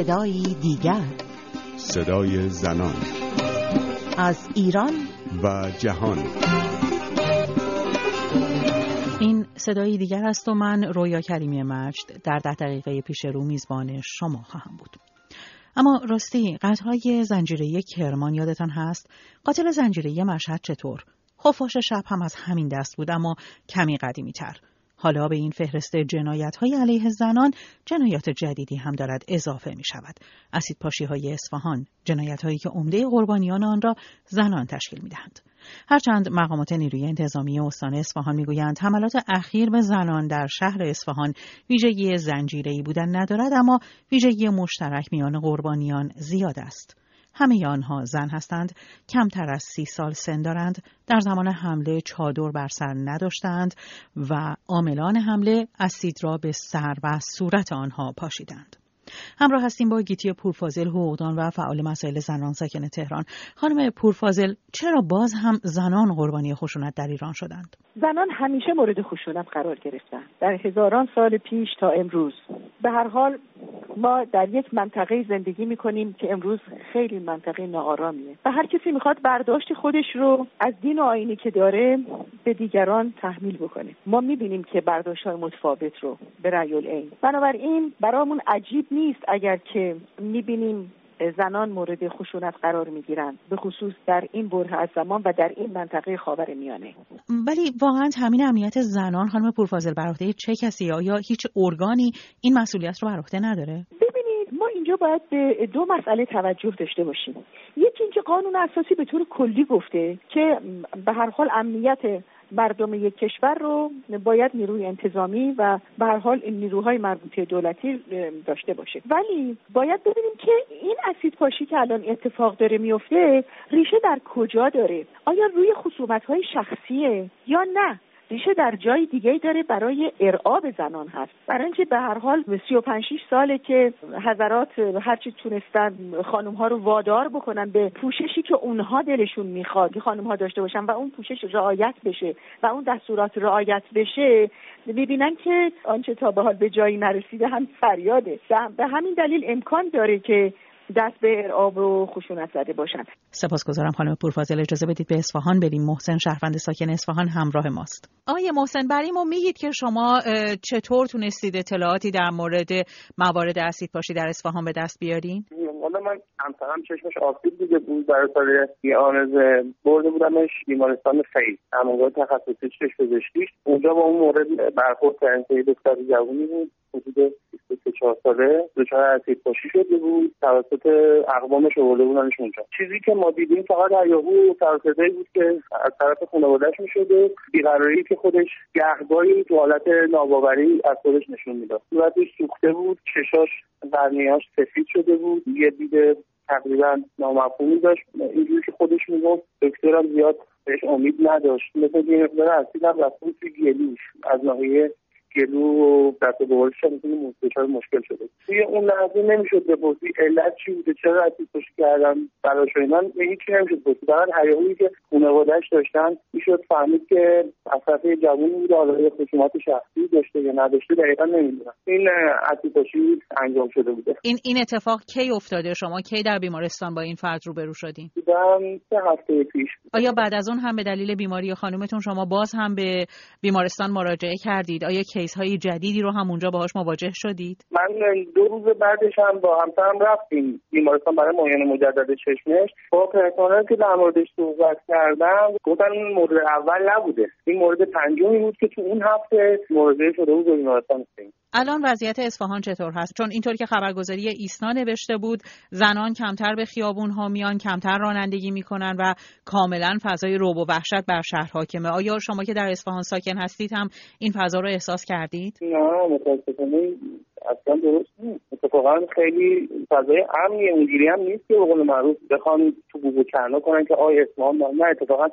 صدایی دیگر. صدای زنان. از ایران. و جهان. این صدایی دیگر است و من رویا کریمی مجد در ده دقیقه پیش رو میزبان شما خواهم بود. اما راستی قتلهای زنجیره کرمان یادتان هست؟ قاتل زنجیره مشهد چطور؟ خفاش شب هم از همین دست بود اما کمی قدیمی تر حالا به این فهرست جنایت های علیه زنان جنایات جدیدی هم دارد اضافه می شود. اسید پاشی های اصفهان جنایت هایی که عمده قربانیان آن را زنان تشکیل می دهند. هرچند مقامات نیروی انتظامی استان اصفهان می‌گویند حملات اخیر به زنان در شهر اصفهان ویژگی زنجیره‌ای بودن ندارد اما ویژگی مشترک میان قربانیان زیاد است. همه آنها زن هستند کمتر از سی سال سن دارند در زمان حمله چادر بر سر نداشتند و عاملان حمله اسید را به سر و صورت آنها پاشیدند. همراه هستیم با گیتی پورفاضل حقوقدان و فعال مسائل زنان ساکن تهران. خانم پورفاضل چرا باز هم زنان قربانی خشونت در ایران شدند؟ زنان همیشه مورد خشونت قرار گرفتن. در هزاران سال پیش تا امروز. به هر حال ما در یک منطقه زندگی می‌کنیم که امروز خیلی منطقه ناآرامیه. و هر کسی می‌خواد برداشت خودش رو از دین و آینی که داره به دیگران تحمیل بکنه. ما می‌بینیم که برداشت های متفاوت رو به رأی العین. بنابراین برامون عجیب نیست اگر که می‌بینیم زنان مورد خشونت قرار می‌گیرند به خصوص در این بره از زمان و در این منطقه خاور میانه. ولی واقعا تامین امنیت زنان خانم پورفاضل بر عهده چه کسی آیا هیچ ارگانی این مسئولیت رو بر عهده نداره؟ ببینید ما اینجا باید به دو مسئله توجه داشته باشیم. یکی اینکه قانون اساسی به طور کلی گفته که به هر حال امنیت مردم یک کشور رو باید نیروی انتظامی و به هر حال نیروهای مربوطه دولتی داشته باشه. ولی باید ببینیم که این اسید پاشی که الان اتفاق داره میفته ریشه در کجا داره؟ آیا روی خصومت های شخصیه یا نه؟ ریشه در جای دیگه داره برای ارعاب زنان هست. برای اینکه به هر حال 35 ساله که حضرات هرچی تونستن خانم ها رو وادار بکنن به پوششی که اونها دلشون می‌خواد خانم ها داشته باشن و اون پوشش رعایت بشه و اون دستورات رعایت بشه می‌بینن که آنچه تا به حال به جایی نرسیده هم فریاده. به همین دلیل امکان داره که دست به ارعاب و خشونت زده باشند سپاسگزارم خانم پورفاضل. اجازه بدید به اصفهان بریم. محسن شهروند ساکن اصفهان همراه ماست. آقای محسن برای ما میگید که شما چطور تونستید اطلاعاتی در مورد موارد اسید پاشی در اصفهان به دست بیارین؟ حالا من همسرم چشمش آسیب دیده بود برای سال یه آنزه برده بودمش بیمارستان فیض امانگاه تخصصی چشم پزشکیش اونجا با اون مورد برخورد کردن که دختر جوونی بود. حدود 24 ساله دچار اسید پاشی شده بود توسط اقوامش آورده بودنش اونجا چیزی که ما دیدیم فقط در یاهو سرصدایی بود که از طرف خانوادهش می‌شده بیقراری که خودش گهگاهی تو حالت ناباوری از خودش نشون می‌داد. صورتش سوخته بود چشاش قرنیاش سفید شده بود یه دید تقریبا نامفهومی داشت. اینجوری که خودش می‌گفت دکترم زیاد بهش امید نداشت. مثل یه مقدار اسید هم رفته توی گلوش از ناحیه گلو و دست دوبارش هم دچار مشکل شده. توی اون لحظه نمی‌شد بپرسی علت چی بوده؟ چرا پاشی کردن براش اینا؟ هیچی نمی‌شد بپرسی فقط هیاهویی که خانوادهاش داشتن می‌شد فهمید که طرف جوونی بوده حالا یه خصومات شخصی داشته یا نداشته دقیقا نمی‌دونم. این اسید پاشی انجام شده بوده. این این اتفاق کی افتاده؟ شما کی در بیمارستان با این فرد روبرو شدین؟ سه هفته پیش آیا بعد از اون هم به دلیل بیماری خانومتون شما باز هم به بیمارستان مراجعه کردید؟ آیا کیس های جدیدی رو هم اونجا باهاش مواجه شدید؟ من دو روز بعدش هم با همسرم رفتیم بیمارستان برای معاینه مجدد چشمش. با پرسنل که در موردش صحبت کردم گفتن مورد اول نبوده. این مورد پنجمی بود که تو اون هفته مراجعه شده بود بیمارستان الان وضعیت اصفهان چطور هست؟ چون اینطور که خبرگزاری ایسنا نوشته بود زنان کمتر به خیابون ها میان کمتر رانندگی می‌کنن و کاملا فضای روب و وحشت بر شهر حاکمه. آیا شما که در اصفهان ساکن هستید هم این فضا رو احساس کردید؟ نه متاسفانه اصلا درست نیست. اتفاقا خیلی فضای امنی اونجوری هم نیست که به قول معروف بخوان تو گوگل کرنا کنن که آیا اصفهان نه اتفاقا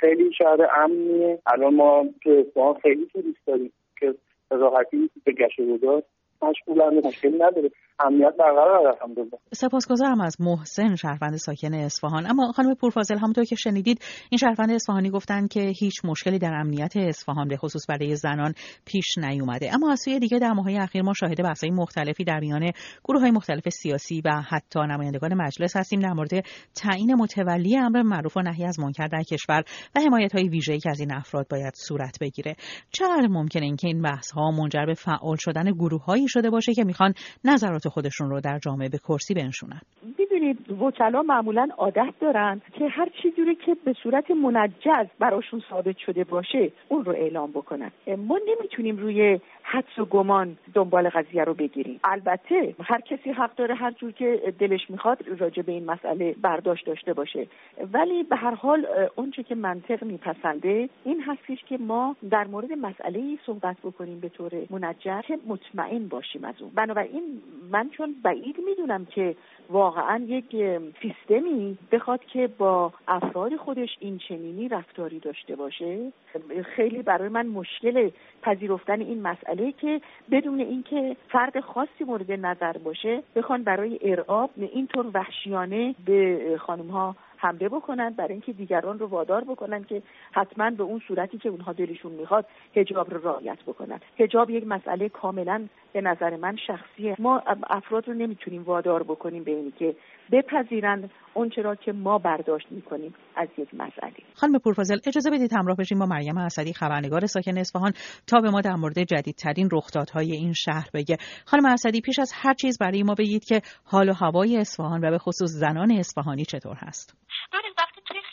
خیلی شهر امنیه. الان ما تو اصفهان خیلی توریست داریم که راحتی به گشت و مشغولن مشکلی نداره. امنیت برقرار الحمدلله. سپاسگزارم از محسن شهروند ساکن اصفهان. اما خانم پورفاضل همونطور که شنیدید این شهروند اصفهانی گفتن که هیچ مشکلی در امنیت اصفهان به خصوص برای زنان پیش نیومده. اما از سوی دیگه در ماهای اخیر ما شاهد بحث‌های مختلفی در میان گروه های مختلف سیاسی و حتی نمایندگان مجلس هستیم در مورد تعیین متولی امر معروف و نهی از منکر در کشور و حمایت های ویژه‌ای که از این افراد باید صورت بگیره. چقدر ممکنه اینکه این بحث ها منجر به فعال شدن گروههایی شده باشه که می‌خوان نظرات خودشون رو در جامعه به کرسی بنشونن. می‌دونید وکلا معمولا عادت دارن که هر چیزی که به صورت منجز براشون ثابت شده باشه اون رو اعلام بکنن. ما نمی‌تونیم روی حدس و گمان دنبال قضیه رو بگیریم. البته هر کسی حق داره هر جور که دلش می‌خواد راجع به این مسئله برداشت داشته باشه. ولی به هر حال اونچه که منطق میپسنده این هستش که ما در مورد مسئله صحبت بکنیم به طور منجر که مطمئن باشیم از اون. بنابراین من چون بعید می‌دونم که واقعا یک سیستمی بخواد که با افراد خودش این چنینی رفتاری داشته باشه. خیلی برای من مشکل پذیرفتن این مسئله که بدون اینکه فرد خاصی مورد نظر باشه بخوان برای ارعاب اینطور وحشیانه به خانم ها حمله بکنن برای اینکه دیگران رو وادار بکنن که حتما به اون صورتی که اونها دلشون می‌خواد هجاب رو رعایت بکنن. هجاب یک مسئله کاملا به نظر من شخصیه. ما افراد رو نمی‌تونیم وادار بکنیم به اینی که بپذیرند اونچه را که ما برداشت می‌کنیم از یک مسئله. خانم پورفازل اجازه بدید همراه بشیم با مریم اسدی خبرنگار ساکن اصفهان تا به ما در مورد جدیدترین رخدادهای این شهر بگه. خانم اسدی پیش از هر چیز برای ما بگید که حال و هوای اصفهان و به خصوص زنان اصفهانی چطور هست؟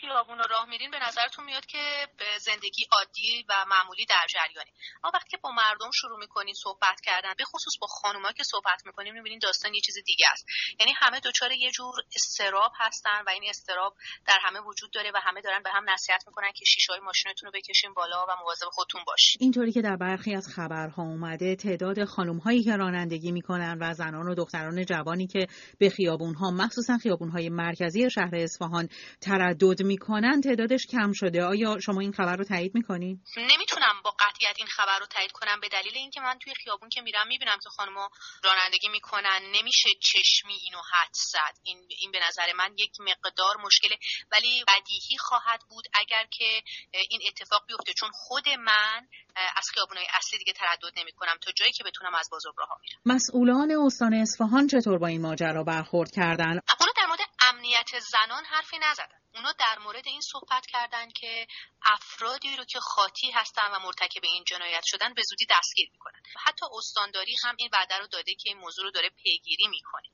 خیابون راه میرین به نظرتون میاد که به زندگی عادی و معمولی در جریانی اما وقتی که با مردم شروع می‌کنین صحبت کردن به خصوص با خانوما که صحبت می‌کنین می‌بینین داستان یه چیز دیگه است. یعنی همه دچار یه جور استراب هستن و این استراب در همه وجود داره و همه دارن به هم نصیحت می‌کنن که شیشه های ماشینتون رو بکشین بالا و مواظب خودتون باشین. اینطوری که در برخی از خبرها اومده تعداد خانم هایی که رانندگی می‌کنن و زنان و دختران جوانی که به خیابون ها مخصوصا خیابون های مرکزی شهر اصفهان تردد می‌کنن تعدادش کم شده. آیا شما این خبر رو تایید می‌کنین نمی‌تونم با قطعیت این خبر رو تایید کنم به دلیل اینکه من توی خیابون که میرم می‌بینم که خانم‌ها رانندگی می‌کنن. نمیشه چشمی اینو حد زد. این این به نظر من یک مقدار مشکله. ولی بدیهی خواهد بود اگر که این اتفاق بیفته. چون خود من از خیابونای اصلی دیگه تردد نمی کنم تا جایی که بتونم از بازار راه میرم. مسئولان استان اصفهان چطور با این ماجرا برخورد کردن؟ اونا در مورد امنیت زنان حرفی نزدن. اونا در مورد این صحبت کردن که افرادی رو که خاطی هستن و مرتکب این جنایت شدن به زودی دستگیر می‌کنن. حتی استانداری هم این وعده رو داده که این موضوع رو داره پیگیری می‌کنه.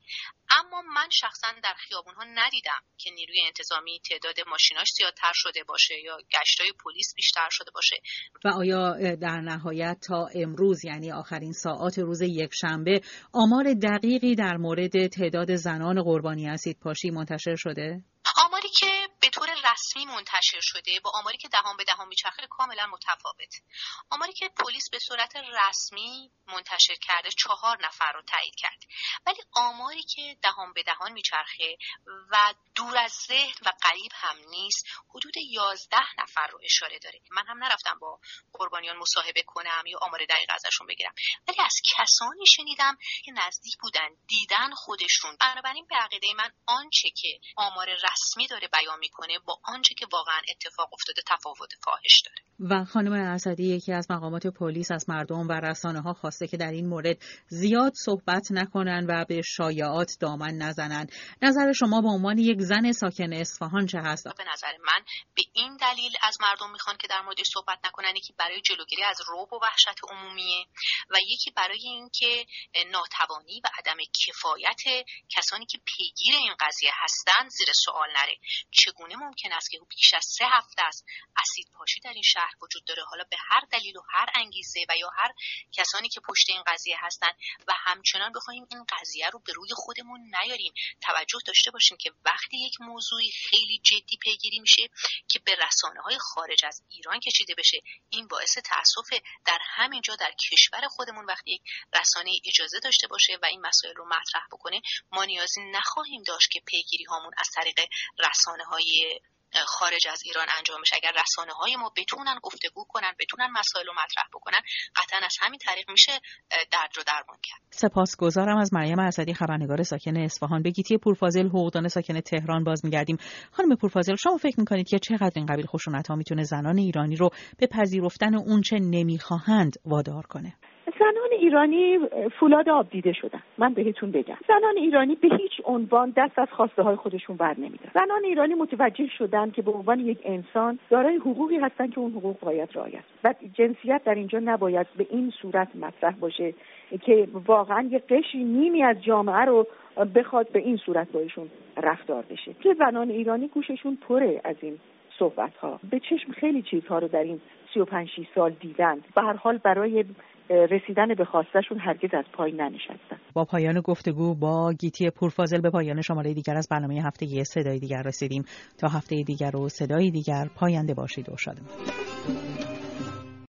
اما من شخصا در خیابون ها ندیدم که نیروی انتظامی تعداد ماشیناش زیادتر شده باشه یا گشتای پلیس بیشتر شده باشه. و آیا در نهایت تا امروز یعنی آخرین ساعات روز یک شنبه آمار دقیقی در مورد تعداد زنان قربانی اسید پاشی منتشر شده؟ آماری که به طور رسمی منتشر شده با آماری که دهان به دهان میچرخه کاملا متفاوت. آماری که پلیس به صورت رسمی منتشر کرده چهار نفر رو تایید کرد. ولی آماری که دهان به دهان میچرخه و دور از ذهن و قریب هم نیست حدود یازده نفر رو اشاره داره. من هم نرفتم با قربانیان مصاحبه کنم یا آمار دقیق ازشون بگیرم. ولی از کسانی شنیدم که نزدیک بودن دیدن خودشون. بنابراین به عقیده من آنچه که آمار رسمی داره بیان می‌کنه با آنچه که واقعا اتفاق افتاده تفاوت فاحش داره. و خانم اسدی یکی از مقامات پلیس از مردم و رسانه ها خواسته که در این مورد زیاد صحبت نکنن و به شایعات دامن نزنن نظر شما به عنوان یک زن ساکن اصفهان چه هست؟ به نظر من به این دلیل از مردم می‌خوان که در موردش صحبت نکنن. یکی برای جلوگیری از روب و وحشت عمومیه و یکی برای اینکه ناتوانی و عدم کفایت کسانی که پیگیر این قضیه هستند زیر سوال نره. چگونه ممکن است که بیش از سه هفته است اسید پاشی در این شهر وجود داره. حالا به هر دلیل و هر انگیزه و یا هر کسانی که پشت این قضیه هستند و همچنان بخوایم این قضیه رو به روی خودمون نیاریم. توجه داشته باشیم که وقتی یک موضوعی خیلی جدی پیگیری میشه که به رسانه های خارج از ایران کشیده بشه این باعث تاسف در همینجا در کشور خودمون وقتی یک رسانه اجازه داشته باشه و این مسائل رو مطرح بکنه ما نیازی نخواهیم داشت که پیگیری هامون از طریق رسانه های خارج از ایران انجام بشه. اگر رسانه های ما بتونن گفتگو کنن بتونن مسائل رو مطرح بکنن قطعا از همین طریق میشه درد رو درمان کرد. سپاسگزارم از مریم اسدی خبرنگار ساکن اصفهان. به گیتی پورفاضل حقوقدان ساکن تهران باز میگردیم. خانم پورفاضل شما فکر می‌کنید که چقدر این قبیل خشونت ها می‌تونه زنان ایرانی رو به پذیرفتن اونچه نمی‌خواهند وادار کنه؟ زنان ایرانی فولاد آب دیده شدن. من بهتون بگم. زنان ایرانی به هیچ عنوان دست از خواسته های خودشون بر نمیدن زنان ایرانی متوجه شدن که به عنوان یک انسان دارای حقوقی هستن که اون حقوق باید رعایت. و جنسیت در اینجا نباید به این صورت مطرح باشه که واقعا یه قشری نیمی از جامعه رو بخواد به این صورت باشون رفتار بشه. که زنان ایرانی گوششون پره از این صحبت ها به چشم خیلی چیزها رو در این 35 سال دیدن. به هر حال برای رسیدن به خواستشون هرگز از پای ننشستن. با پایان گفتگو با گیتی پورفازل به پایان شماره دیگر از برنامه هفته صدای دیگر رسیدیم. تا هفته دیگر و صدای دیگر پاینده باشید و شادمان.